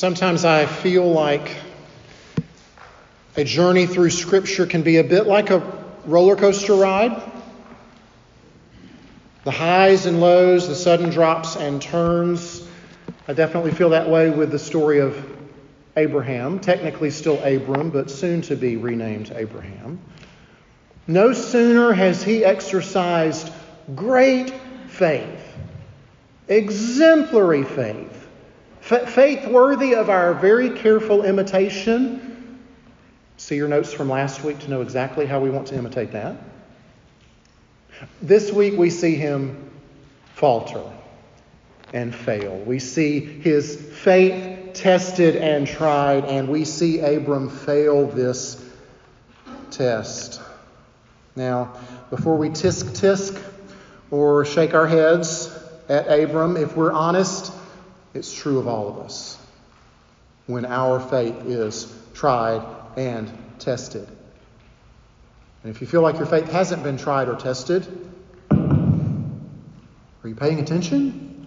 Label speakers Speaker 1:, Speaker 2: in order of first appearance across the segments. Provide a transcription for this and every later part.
Speaker 1: Sometimes I feel like a journey through Scripture can be a bit like a roller coaster ride. The highs and lows, the sudden drops and turns. I definitely feel that way with the story of Abraham, technically still Abram, but soon to be renamed Abraham. No sooner has he exercised great faith, exemplary faith, faith worthy of our very careful imitation. See your notes from last week to know exactly how we want to imitate that. This week we see him falter and fail. We see his faith tested and tried, and we see Abram fail this test. Now, before we tisk tisk or shake our heads at Abram, if we're honest, it's true of all of us when our faith is tried and tested. And if you feel like your faith hasn't been tried or tested, are you paying attention?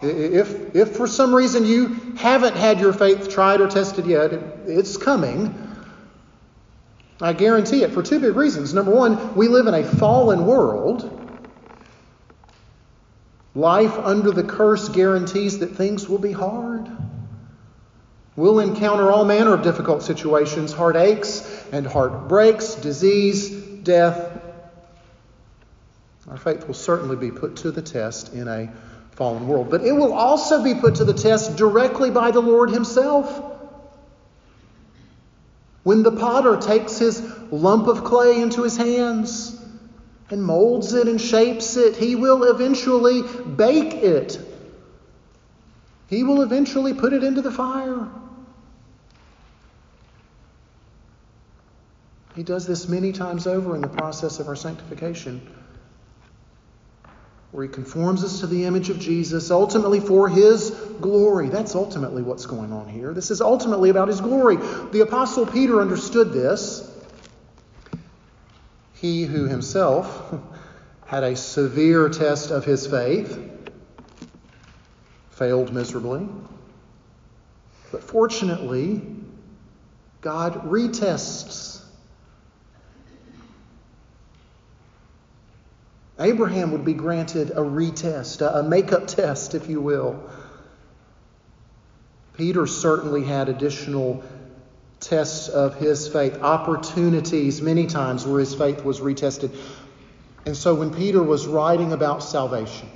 Speaker 1: If, if for some reason you haven't had your faith tried or tested yet, it's coming. I guarantee it for two big reasons. Number one, we live in a fallen world. Life under the curse guarantees that things will be hard. We'll encounter all manner of difficult situations heartaches and heartbreaks, disease, death. Our faith will certainly be put to the test in a fallen world. But it will also be put to the test directly by the Lord Himself. When the potter takes his lump of clay into his hands and molds it and shapes it, he will eventually bake it. He will eventually put it into the fire. He does this many times over in the process of our sanctification where he conforms us to the image of Jesus, ultimately for his glory. That's ultimately what's going on here. This is ultimately about his glory. The Apostle Peter understood this. He who himself had a severe test of his faith, failed miserably. But fortunately, God retests Abraham would be granted a retest, a makeup test, if you will. Peter certainly had additional tests of his faith, opportunities many times where his faith was retested. And so when Peter was writing about salvation,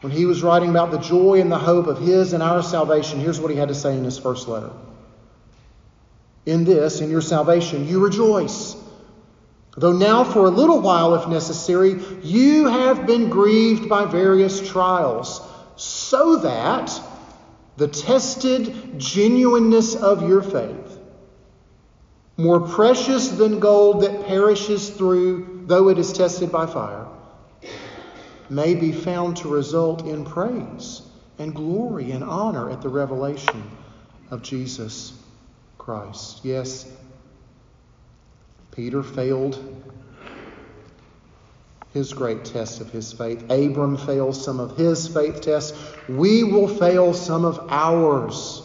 Speaker 1: when he was writing about the joy and the hope of his and our salvation, here's what he had to say in his first letter. In this, in your salvation, you rejoice Though now, for a little while, if necessary, you have been grieved by various trials, so that the tested genuineness of your faith, more precious than gold that perishes through, though it is tested by fire, may be found to result in praise and glory and honor at the revelation of Jesus Christ. Yes, Peter failed his great test of his faith. Abram failed some of his faith tests. We will fail some of ours.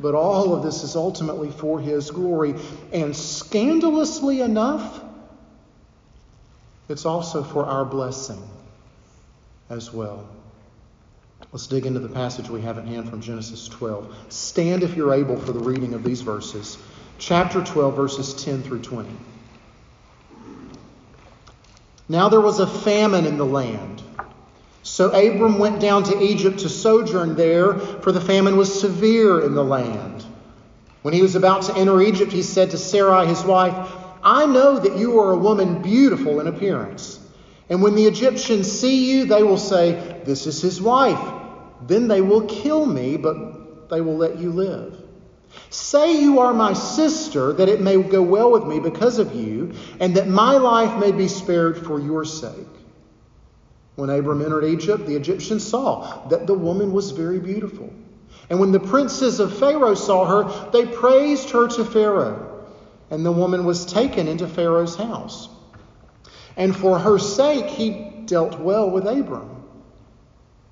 Speaker 1: But all of this is ultimately for his glory. And scandalously enough, it's also for our blessing as well. Let's dig into the passage we have at hand from Genesis 12. Stand if you're able for the reading of these verses chapter 12, verses 10 through 20. Now there was a famine in the land. So Abram went down to Egypt to sojourn there, for the famine was severe in the land. When he was about to enter Egypt, he said to Sarai, his wife, I know that you are a woman beautiful in appearance. And when the Egyptians see you, they will say, This is his wife. Then they will kill me, but they will let you live. Say you are my sister, that it may go well with me because of you, and that my life may be spared for your sake. When Abram entered Egypt, the Egyptians saw that the woman was very beautiful. And when the princes of Pharaoh saw her, they praised her to Pharaoh. And the woman was taken into Pharaoh's house. And for her sake, he dealt well with Abram.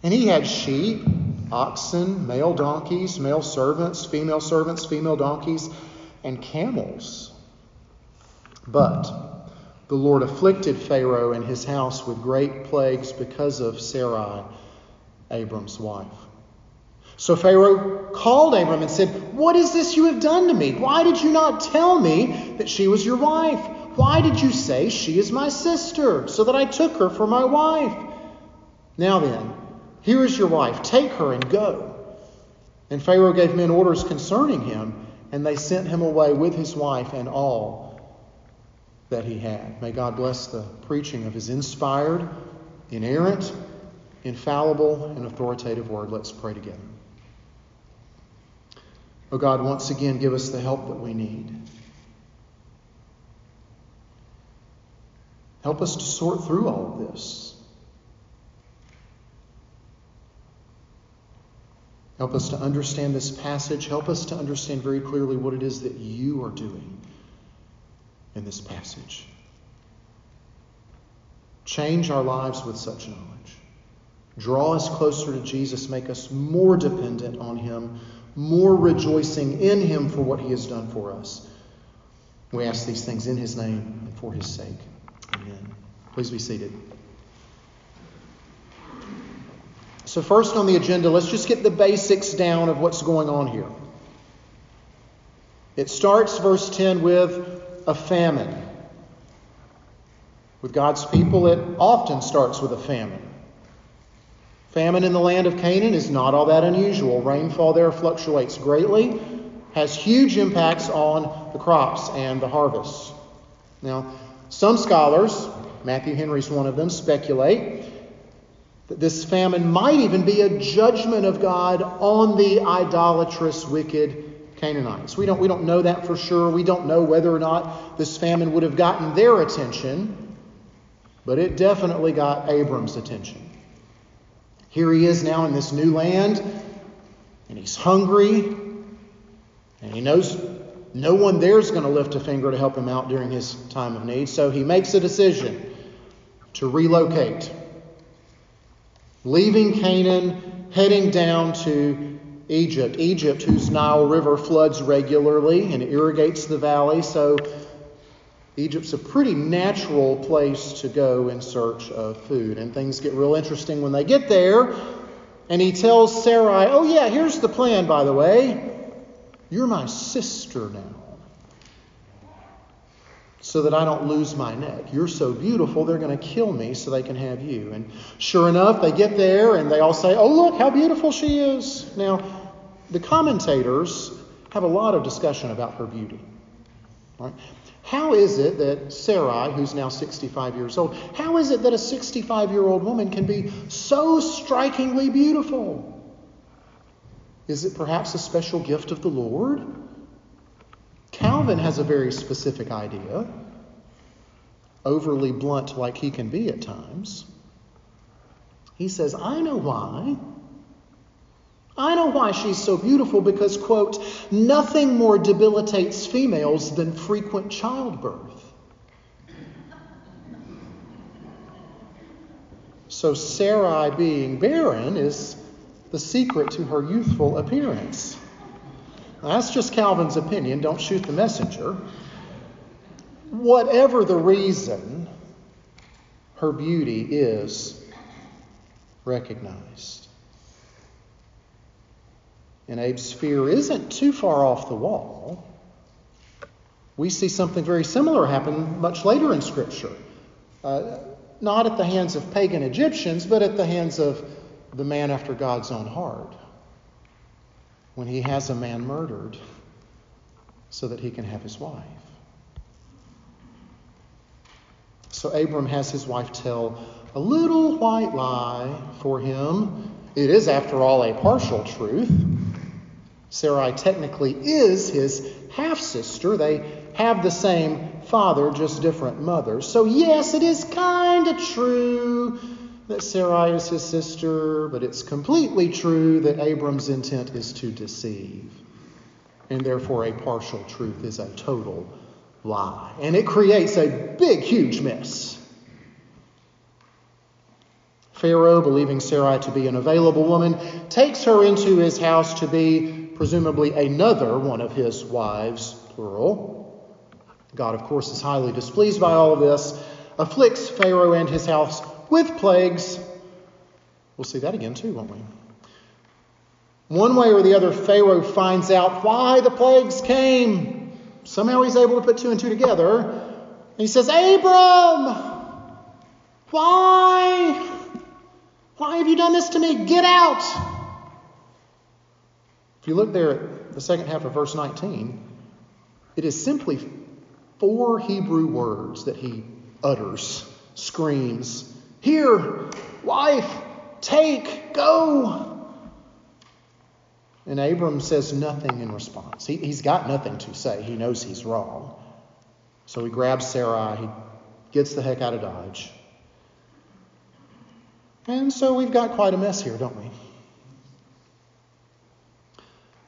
Speaker 1: And he had sheep oxen, male donkeys, male servants, female servants, female donkeys, and camels. But the Lord afflicted Pharaoh and his house with great plagues because of Sarai, Abram's wife. So Pharaoh called Abram and said, What is this you have done to me? Why did you not tell me that she was your wife? Why did you say she is my sister, so that I took her for my wife? Now then, here is your wife. Take her and go. And Pharaoh gave men orders concerning him, and they sent him away with his wife and all that he had. May God bless the preaching of his inspired, inerrant, infallible, and authoritative word. Let's pray together. Oh God, once again, give us the help that we need. Help us to sort through all of this. Help us to understand this passage. Help us to understand very clearly what it is that you are doing in this passage. Change our lives with such knowledge. Draw us closer to Jesus. Make us more dependent on Him more rejoicing in him for what he has done for us. We ask these things in his name and for his sake. Amen. Please be seated. So, first on the agenda, let's just get the basics down of what's going on here. It starts, verse 10, with a famine. With God's people, it often starts with a famine. Famine in the land of Canaan is not all that unusual. Rainfall there fluctuates greatly, has huge impacts on the crops and the harvests. Now, some scholars, Matthew Henry's one of them, speculate that this famine might even be a judgment of God on the idolatrous, wicked Canaanites. We don't, we don't know that for sure. We don't know whether or not this famine would have gotten their attention, but it definitely got Abram's attention. Here he is now in this new land, and he's hungry, and he knows no one there is going to lift a finger to help him out during his time of need. So he makes a decision to relocate, leaving Canaan, heading down to Egypt. Egypt, whose Nile River floods regularly and irrigates the valley. So Egypt's a pretty natural place to go in search of food. And things get real interesting when they get there. And he tells Sarai, Oh, yeah, here's the plan, by the way. You're my sister now. So that I don't lose my neck. You're so beautiful, they're going to kill me so they can have you. And sure enough, they get there and they all say, Oh, look how beautiful she is. Now, the commentators have a lot of discussion about her beauty. Right? How is it that Sarai, who's now 65 years old, how is it that a 65 year old woman can be so strikingly beautiful? Is it perhaps a special gift of the Lord? Calvin has a very specific idea, overly blunt like he can be at times. He says, I know why. I know why she's so beautiful because, quote, nothing more debilitates females than frequent childbirth. So, Sarai being barren is the secret to her youthful appearance. That's just Calvin's opinion. Don't shoot the messenger. Whatever the reason, her beauty is recognized. And Abe's fear isn't too far off the wall. We see something very similar happen much later in Scripture. Uh, not at the hands of pagan Egyptians, but at the hands of the man after God's own heart. When he has a man murdered so that he can have his wife. So Abram has his wife tell a little white lie for him. It is, after all, a partial truth. Sarai technically is his half sister. They have the same father, just different mothers. So, yes, it is kind of true that Sarai is his sister, but it's completely true that Abram's intent is to deceive. And therefore, a partial truth is a total lie. And it creates a big, huge mess. Pharaoh, believing Sarai to be an available woman, takes her into his house to be presumably another one of his wives, plural. God, of course, is highly displeased by all of this, afflicts Pharaoh and his house with plagues. We'll see that again, too, won't we? One way or the other, Pharaoh finds out why the plagues came. Somehow he's able to put two and two together. He says, Abram, why? Why have you done this to me? Get out. If you look there at the second half of verse 19, it is simply four Hebrew words that he utters, screams, Here, wife, take, go. And Abram says nothing in response. He, he's got nothing to say. He knows he's wrong. So he grabs Sarai, he gets the heck out of Dodge. And so we've got quite a mess here, don't we?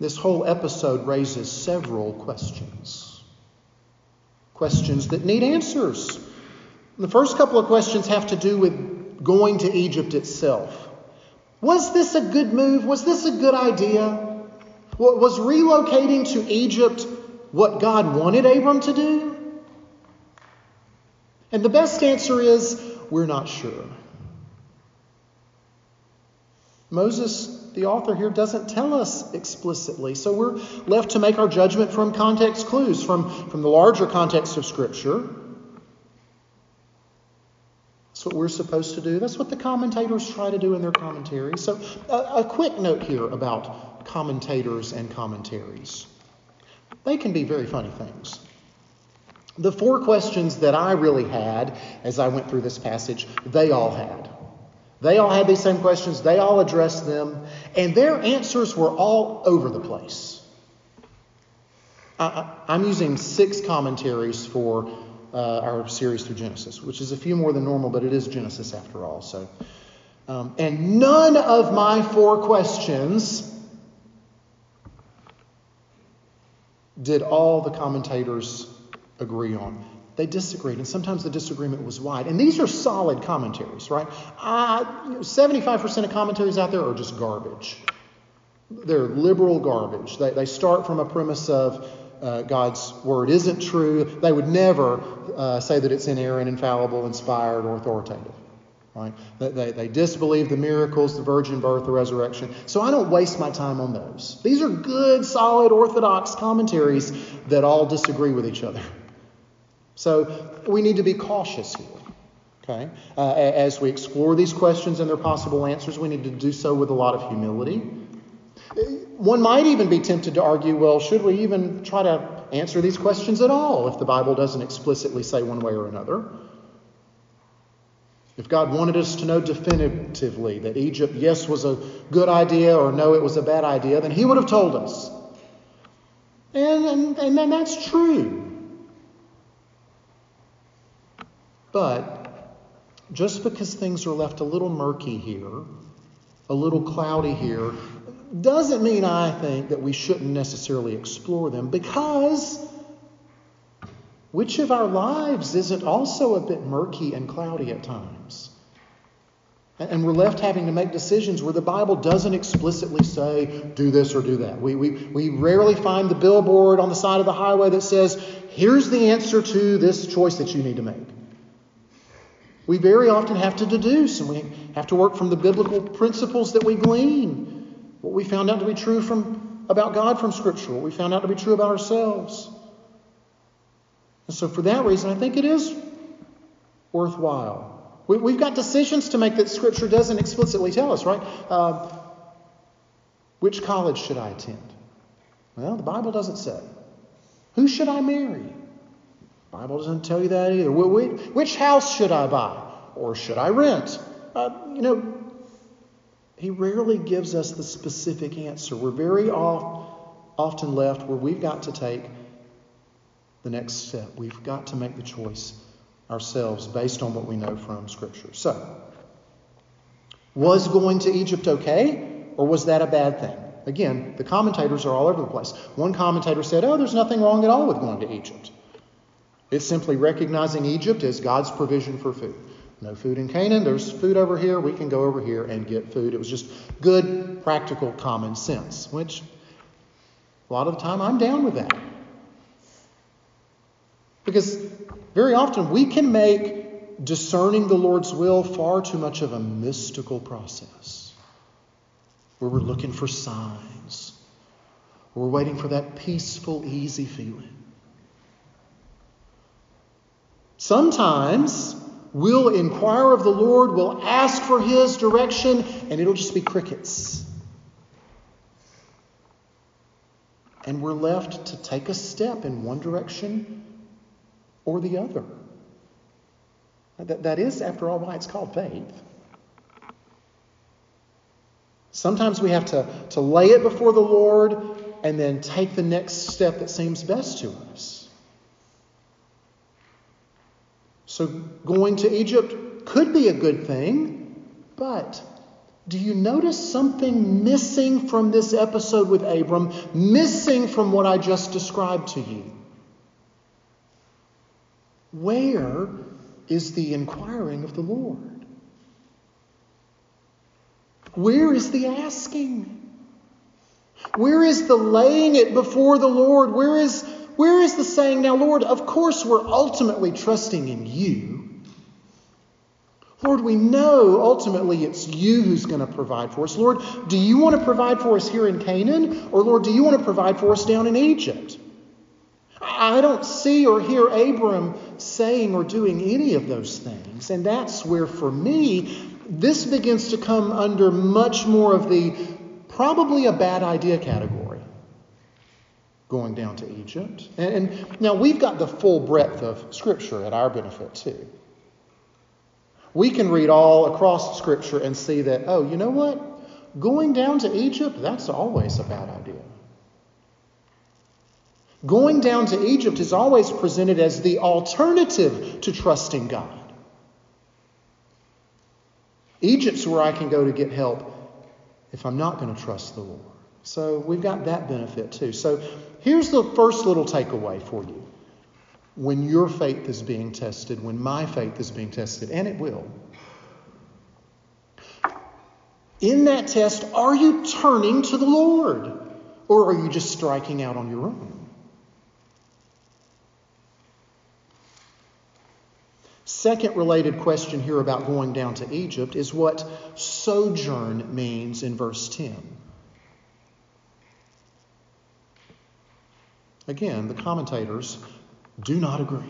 Speaker 1: This whole episode raises several questions. Questions that need answers. The first couple of questions have to do with going to Egypt itself. Was this a good move? Was this a good idea? Was relocating to Egypt what God wanted Abram to do? And the best answer is we're not sure. Moses, the author here, doesn't tell us explicitly, so we're left to make our judgment from context clues, from, from the larger context of Scripture. That's what we're supposed to do. That's what the commentators try to do in their commentaries. So, a, a quick note here about commentators and commentaries. They can be very funny things. The four questions that I really had as I went through this passage, they all had. They all had these same questions, they all addressed them, and their answers were all over the place. I, am using six commentaries for uh, our series through Genesis, which is a few more than normal, but it is Genesis after all. So, um, and none of my four questions did all the commentators agree on. They disagreed, and sometimes the disagreement was wide. And these are solid commentaries, right? Uh, you know, 75% of commentaries out there are just garbage. They're liberal garbage. They, they start from a premise of uh, God's word isn't true. They would never uh, say that it's inerrant, infallible, inspired, or authoritative. Right? They, they, they disbelieve the miracles, the virgin birth, the resurrection. So I don't waste my time on those. These are good, solid, orthodox commentaries that all disagree with each other. So we need to be cautious here. Okay? Uh, as we explore these questions and their possible answers, we need to do so with a lot of humility. One might even be tempted to argue well, should we even try to answer these questions at all if the Bible doesn't explicitly say one way or another? If God wanted us to know definitively that Egypt, yes, was a good idea or no, it was a bad idea, then He would have told us. And, and, and that's true. But just because things are left a little murky here, a little cloudy here, doesn't mean I think that we shouldn't necessarily explore them because which of our lives isn't also a bit murky and cloudy at times? And we're left having to make decisions where the Bible doesn't explicitly say, do this or do that. We, we, we rarely find the billboard on the side of the highway that says, here's the answer to this choice that you need to make. We very often have to deduce and we have to work from the biblical principles that we glean. What we found out to be true from, about God from Scripture, what we found out to be true about ourselves. And so, for that reason, I think it is worthwhile. We, have got decisions to make that Scripture doesn't explicitly tell us, right? Uh, which college should I attend? Well, the Bible doesn't say. Who should I marry? Bible doesn't tell you that either. Which house should I buy? Or should I rent? Uh, you know, he rarely gives us the specific answer. We're very often left where we've got to take the next step. We've got to make the choice ourselves based on what we know from Scripture. So, was going to Egypt okay, or was that a bad thing? Again, the commentators are all over the place. One commentator said, Oh, there's nothing wrong at all with going to Egypt. It's simply recognizing Egypt as God's provision for food. No food in Canaan. There's food over here. We can go over here and get food. It was just good, practical, common sense, which a lot of the time I'm down with that. Because very often we can make discerning the Lord's will far too much of a mystical process where we're looking for signs, we're waiting for that peaceful, easy feeling. Sometimes we'll inquire of the Lord, we'll ask for His direction, and it'll just be crickets. And we're left to take a step in one direction or the other. That, that is, after all, why it's called faith. Sometimes we have to, to lay it before the Lord and then take the next step that seems best to us. So, going to Egypt could be a good thing, but do you notice something missing from this episode with Abram, missing from what I just described to you? Where is the inquiring of the Lord? Where is the asking? Where is the laying it before the Lord? Where is, where is the saying, Now, Lord, of course we're ultimately trusting in you. Lord, we know ultimately it's you who's going to provide for us. Lord, do you want to provide for us here in Canaan? Or, Lord, do you want to provide for us down in Egypt? I don't see or hear Abram saying or doing any of those things. And that's where, for me, this begins to come under much more of the probably a bad idea category going down to Egypt. And, and, now we've got the full breadth of Scripture at our benefit, too. We can read all across Scripture and see that, oh, you know what? Going down to Egypt, that's always a bad idea. Going down to Egypt is always presented as the alternative to trusting God. Egypt's where I can go to get help if I'm not going to trust the Lord. So we've got that benefit too. So here's the first little takeaway for you. When your faith is being tested, when my faith is being tested, and it will. In that test, are you turning to the Lord? Or are you just striking out on your own? Second related question here about going down to Egypt is what sojourn means in verse 10. Again, the commentators do not agree.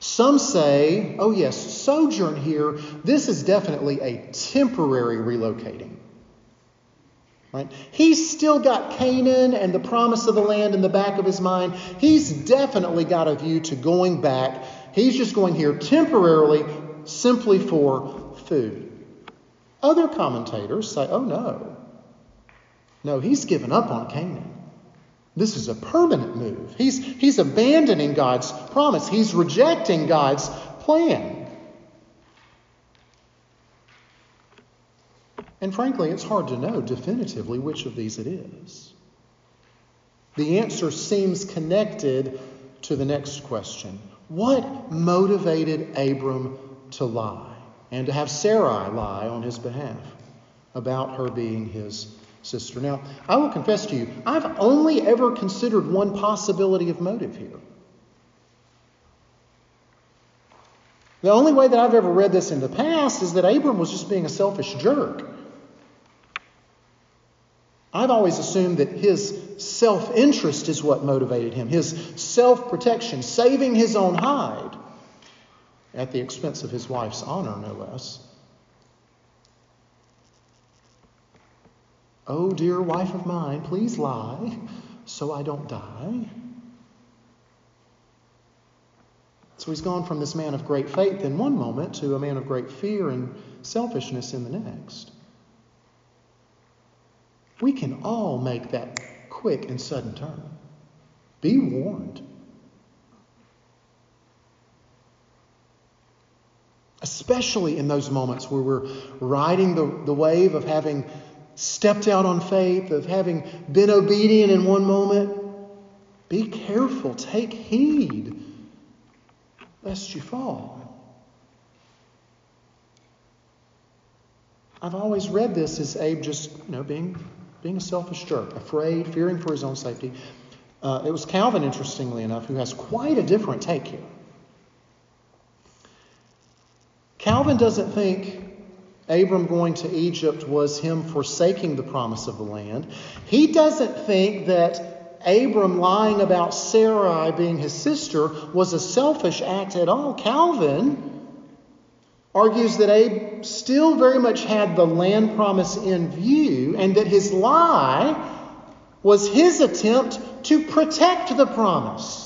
Speaker 1: Some say, oh, yes, sojourn here, this is definitely a temporary relocating. Right? He's still got Canaan and the promise of the land in the back of his mind. He's definitely got a view to going back He's just going here temporarily, simply for food. Other commentators say, oh no. No, he's given up on Canaan. This is a permanent move. He's, he's abandoning God's promise, he's rejecting God's plan. And frankly, it's hard to know definitively which of these it is. The answer seems connected to the next question what motivated Abram to lie and to have Sarai lie on his behalf about her being his sister? Now, I will confess to you, I've only ever considered one possibility of motive here. The only way that I've ever read this in the past is that Abram was just being a selfish jerk. I've always assumed that his self interest is what motivated him, his self protection, saving his own hide at the expense of his wife's honor, no less. Oh, dear wife of mine, please lie so I don't die. So he's gone from this man of great faith in one moment to a man of great fear and selfishness in the next. We can all make that quick and sudden turn. Be warned. Especially in those moments where we're riding the, the wave of having stepped out on faith, of having been obedient in one moment, be careful, take heed, lest you fall. I've always read this as Abe just, you know, being, being a selfish jerk, afraid, fearing for his own safety. Uh, it was Calvin, interestingly enough, who has quite a different take here. Calvin doesn't think Abram going to Egypt was him forsaking the promise of the land. He doesn't think that Abram lying about Sarai being his sister was a selfish act at all. Calvin argues that Abe still very much had the land promise in view and that his lie was his attempt to protect the promise.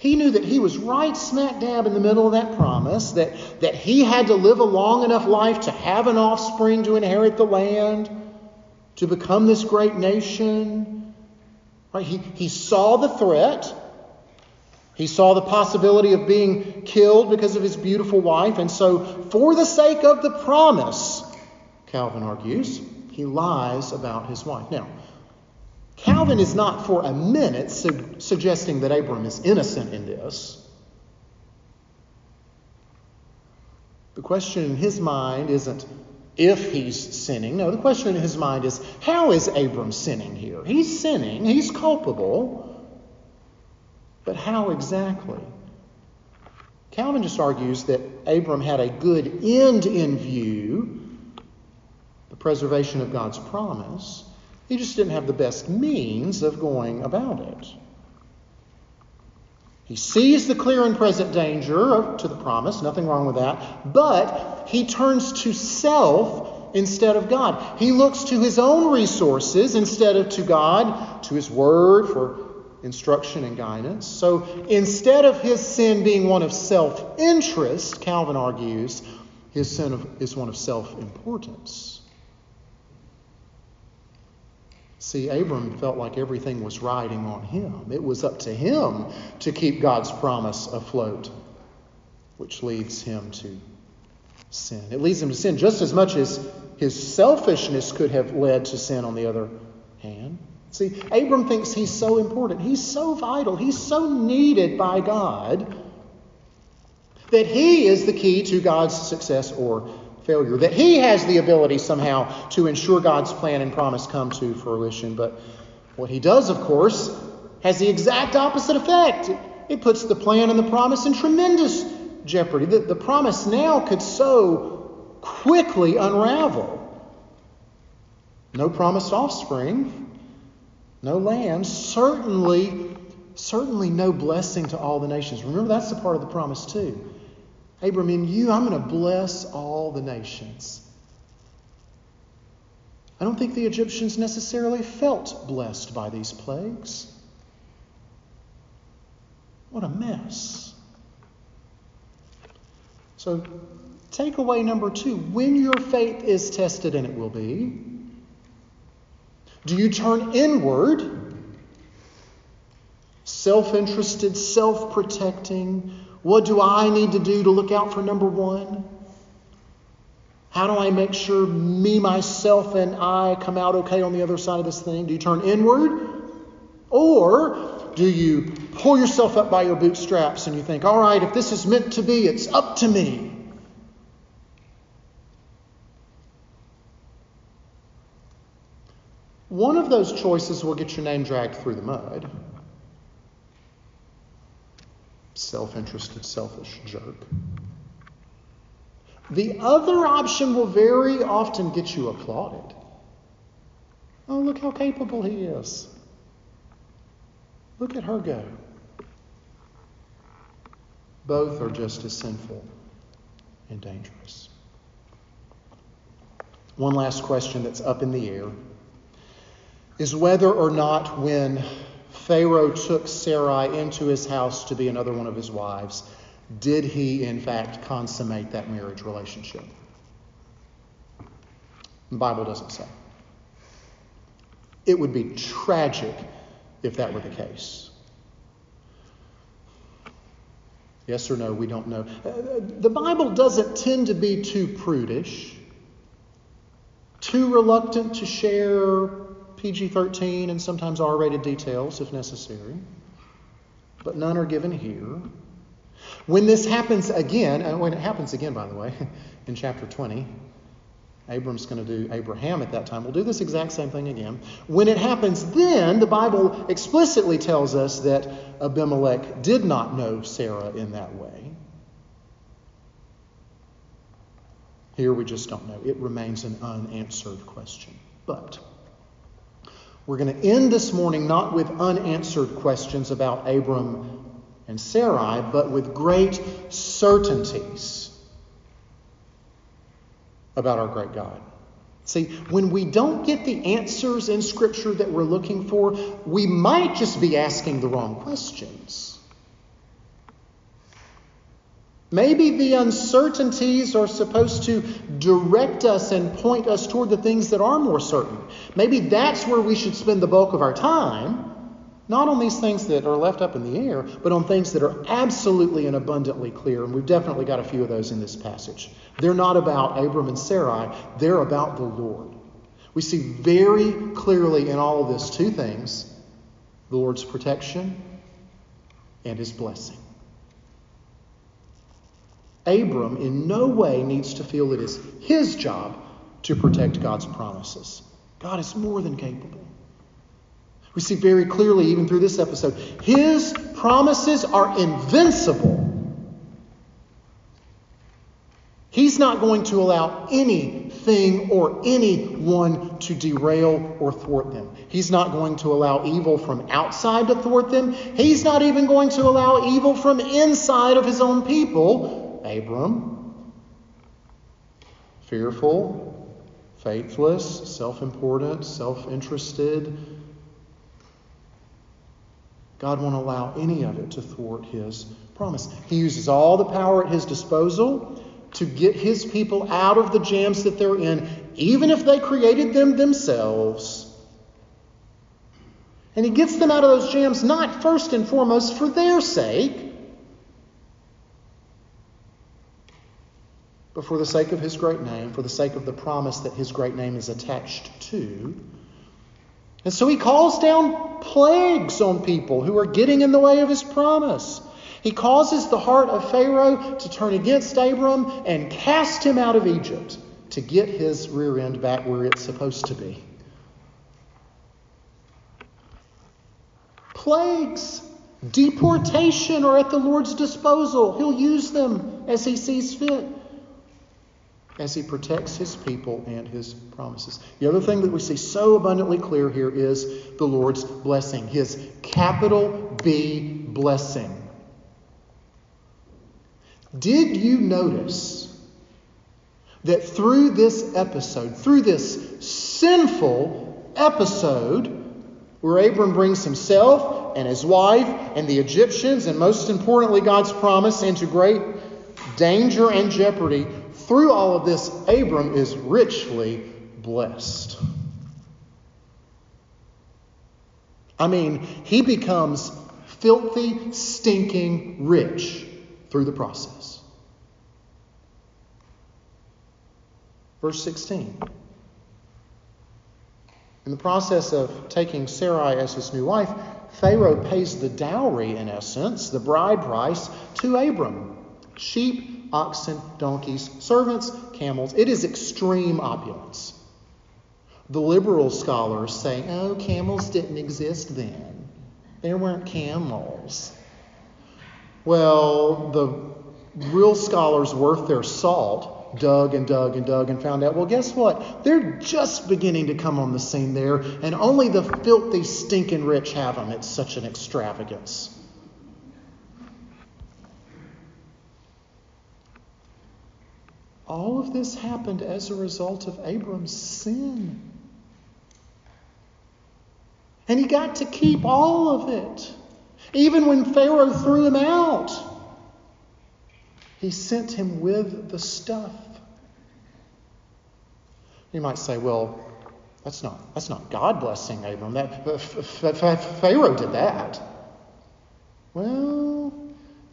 Speaker 1: He knew that he was right smack dab in the middle of that promise, that, that he had to live a long enough life to have an offspring to inherit the land, to become this great nation. Right? He, he saw the threat. He saw the possibility of being killed because of his beautiful wife. And so, for the sake of the promise, Calvin argues, he lies about his wife. Now, Calvin is not for a minute su- suggesting that Abram is innocent in this. The question in his mind isn't if he's sinning. No, the question in his mind is how is Abram sinning here? He's sinning, he's culpable. But how exactly? Calvin just argues that Abram had a good end in view, the preservation of God's promise. He just didn't have the best means of going about it. He sees the clear and present danger to the promise, nothing wrong with that, but he turns to self instead of God. He looks to his own resources instead of to God, to his word for instruction and guidance. So instead of his sin being one of self interest, Calvin argues, his sin is one of self importance. See, Abram felt like everything was riding on him. It was up to him to keep God's promise afloat, which leads him to sin. It leads him to sin just as much as his selfishness could have led to sin on the other hand. See, Abram thinks he's so important, he's so vital, he's so needed by God that he is the key to God's success or failure, that he has the ability somehow to ensure God's plan and promise come to fruition. But what he does, of course, has the exact opposite effect. It puts the plan and the promise in tremendous jeopardy. The, the promise now could so quickly unravel. No promised offspring, no land, certainly, certainly no blessing to all the nations. Remember, that's the part of the promise, too. Abram, in you, I'm going to bless all the nations. I don't think the Egyptians necessarily felt blessed by these plagues. What a mess. So, takeaway number two when your faith is tested, and it will be, do you turn inward, self interested, self protecting? What do I need to do to look out for number one? How do I make sure me, myself, and I come out okay on the other side of this thing? Do you turn inward? Or do you pull yourself up by your bootstraps and you think, all right, if this is meant to be, it's up to me? One of those choices will get your name dragged through the mud self interested, selfish jerk. The other option will very often get you applauded. Oh, look how capable he is. Look at her go. Both are just as sinful and dangerous. One last question that's up in the air is whether or not when Pharaoh took Sarai into his house to be another one of his wives, did he in fact consummate that marriage relationship? The Bible doesn't say. It would be tragic if that were the case. Yes or no, we don't know. The Bible doesn't tend to be too prudish, too reluctant to share PG 13 and sometimes R rated details if necessary, but none are given here. When this happens again, and when it happens again, by the way, in chapter 20, Abram's going to do Abraham at that time. We'll do this exact same thing again. When it happens then, the Bible explicitly tells us that Abimelech did not know Sarah in that way. Here we just don't know. It remains an unanswered question. But we're going to end this morning not with unanswered questions about Abram and Sarai, but with great certainties about our great God. See, when we don't get the answers in Scripture that we're looking for, we might just be asking the wrong questions. Maybe the uncertainties are supposed to direct us and point us toward the things that are more certain. Maybe that's where we should spend the bulk of our time, not on these things that are left up in the air, but on things that are absolutely and abundantly clear. And we've definitely got a few of those in this passage. They're not about Abram and Sarai, they're about the Lord. We see very clearly in all of this two things the Lord's protection and his blessing. Abram in no way needs to feel it is his job to protect God's promises. God is more than capable. We see very clearly, even through this episode, his promises are invincible. He's not going to allow anything or anyone to derail or thwart them. He's not going to allow evil from outside to thwart them. He's not even going to allow evil from inside of his own people Abram, fearful, faithless, self important, self interested. God won't allow any of it to thwart his promise. He uses all the power at his disposal to get his people out of the jams that they're in, even if they created them themselves. And he gets them out of those jams not first and foremost for their sake, but for the sake of his great name, for the sake of the promise that his great name is attached to. And so he calls down plagues on people who are getting in the way of his promise. He causes the heart of Pharaoh to turn against Abram and cast him out of Egypt to get his rear end back where it's supposed to be. Plagues, deportation are at the Lord's disposal. He'll use them as he sees fit as he protects his people and his promises. The other thing that we see so abundantly clear here is the Lord's blessing, his capital B blessing. Did you notice that through this episode, through this sinful episode, where Abram brings himself and his wife and the Egyptians, and most importantly, God's promise, into great danger and jeopardy, through all of this, Abram is richly blessed. I mean, he becomes filthy, stinking rich through the process. Verse 16. In the process of taking Sarai as his new wife, Pharaoh pays the dowry, in essence, the bride price, to Abram sheep, oxen, donkeys, servants, camels. It is extreme opulence. The liberal scholars say, oh, camels didn't exist then. There weren't camels. Well, the real scholars worth their salt dug and dug and dug and found out, well, guess what? They're just beginning to come on the scene there, and only the filthy, stinking rich have them. It's such an extravagance. All of this happened as a result of Abram's sin. And he got to keep all of it. Even when Pharaoh threw him out, he sent him with the stuff. You might say, well, that's not, that's not God blessing Abram. That, Pharaoh did that. Well,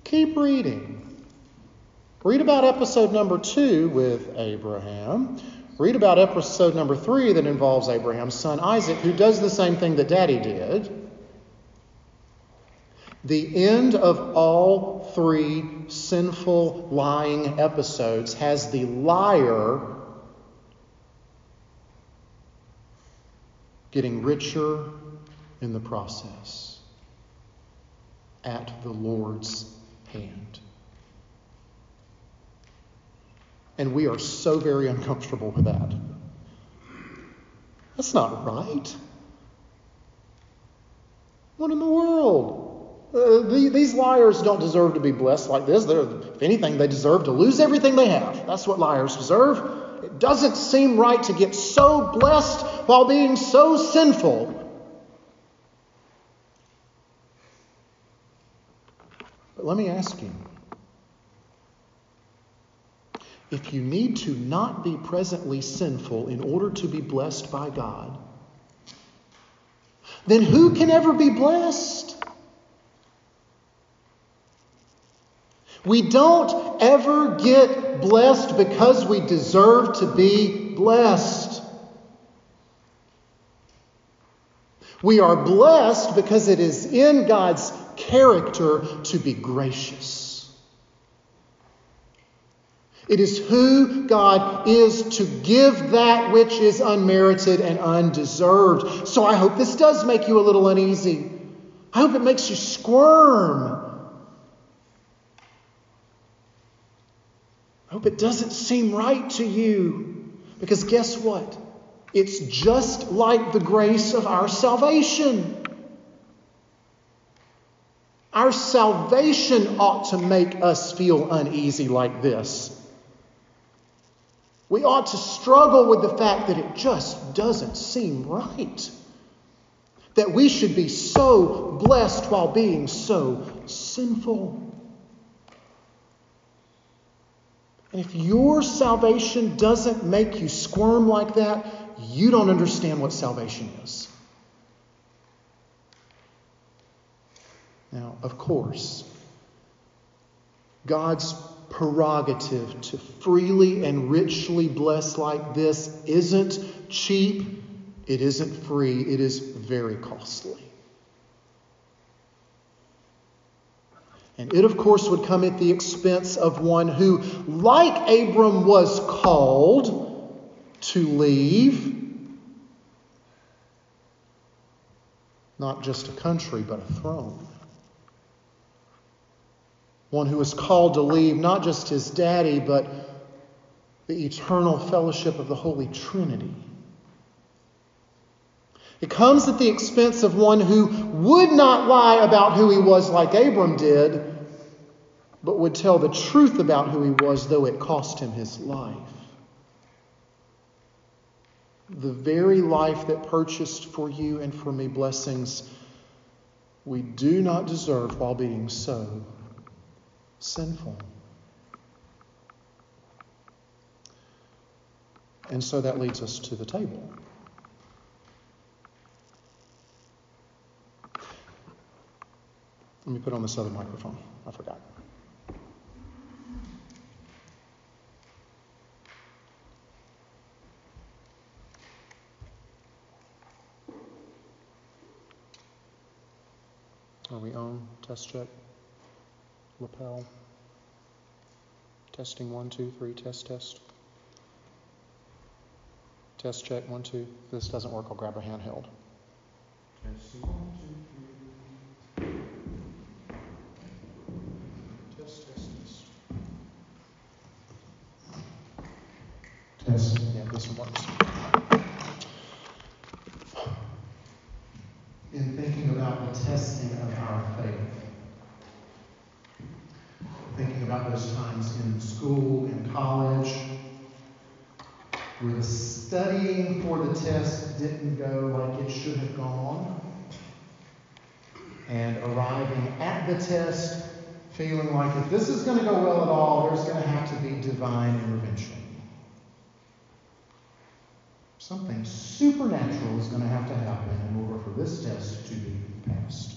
Speaker 1: keep reading. Read about episode number two with Abraham. Read about episode number three that involves Abraham's son Isaac, who does the same thing that daddy did. The end of all three sinful lying episodes has the liar getting richer in the process at the Lord's hand. And we are so very uncomfortable with that. That's not right. What in the world? Uh, the, these liars don't deserve to be blessed like this. They're, if anything, they deserve to lose everything they have. That's what liars deserve. It doesn't seem right to get so blessed while being so sinful. But let me ask you if you need to not be presently sinful in order to be blessed by God, then who can ever be blessed? We don't ever get blessed because we deserve to be blessed. We are blessed because it is in God's character to be gracious. It is who God is to give that which is unmerited and undeserved. So I hope this does make you a little uneasy. I hope it makes you squirm. I hope it doesn't seem right to you. Because guess what? It's just like the grace of our salvation. Our salvation ought to make us feel uneasy like this. We ought to struggle with the fact that it just doesn't seem right. That we should be so blessed while being so sinful. And if your salvation doesn't make you squirm like that, you don't understand what salvation is. Now, of course, God's prerogative to freely and richly bless like this isn't cheap, it isn't free, it is very costly. And it, of course, would come at the expense of one who, like Abram, was called to leave not just a country, but a throne. One who was called to leave not just his daddy, but the eternal fellowship of the Holy Trinity. It comes at the expense of one who would not lie about who he was like Abram did, but would tell the truth about who he was, though it cost him his life. The very life that purchased for you and for me blessings we do not deserve while being so sinful. And so that leads us to the table. Let me put on this other microphone. I forgot. Are we on? Test check. Lapel. Testing one, two, three. Test, test. Test check one, two. If this doesn't work, I'll grab a handheld. Testing one, two, three. Test, test, test. Test. Yeah, this one works. In thinking about the testing of our faith, thinking about those times in school and college where the studying for the test didn't go like it should have gone, and arriving at the test feeling like if this is going to go well at all, there's going to have to be divine intervention. Something supernatural is going to have to happen in order for this test to be passed.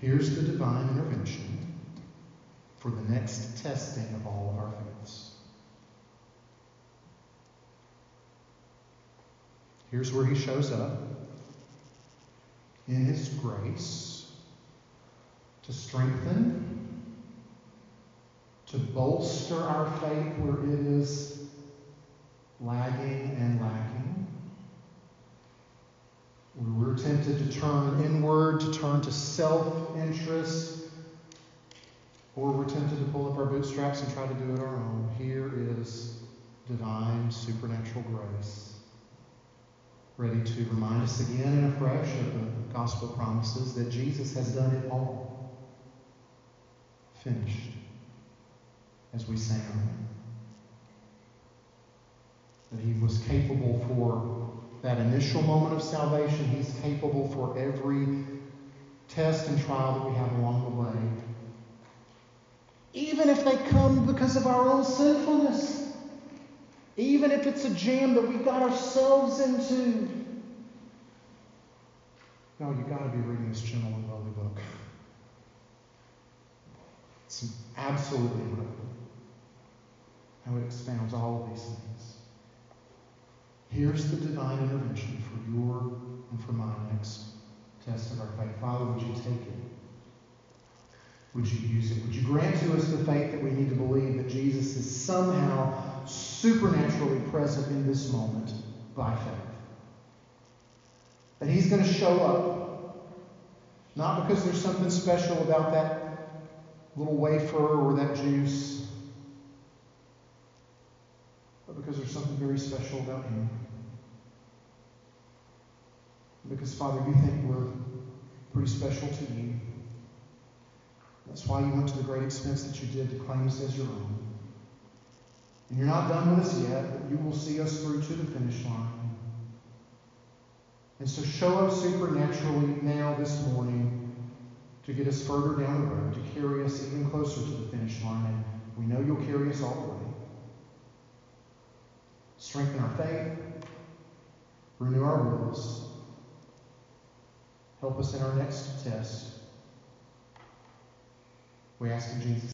Speaker 1: Here's the divine intervention for the next testing of all of our faiths. Here's where he shows up. In His grace to strengthen, to bolster our faith where it is lagging and lacking. We're tempted to turn inward, to turn to self interest, or we're tempted to pull up our bootstraps and try to do it our own. Here is divine supernatural grace, ready to remind us again and afresh of the gospel promises that Jesus has done it all. Finished, as we sang That he was capable for that initial moment of salvation. He's capable for every test and trial that we have along the way. Even if they come because of our own sinfulness. Even if it's a jam that we got ourselves into. No, you've got to be reading this gentle and lowly book. It's absolutely incredible how it expounds all of these things. Here's the divine intervention for your and for my next test of our faith. Father, would you take it? Would you use it? Would you grant to us the faith that we need to believe that Jesus is somehow supernaturally present in this moment by faith. That He's going to show up, not because there's something special about that little wafer or that juice, but because there's something very special about Him. Because, Father, you think we're pretty special to you. That's why you went to the great expense that you did to claim us as your own. And you're not done with us yet, but you will see us through to the finish line. And so show up supernaturally now this morning to get us further down the road, to carry us even closer to the finish line. And we know you'll carry us all the way. Strengthen our faith, renew our wills, help us in our next test. We ask in Jesus'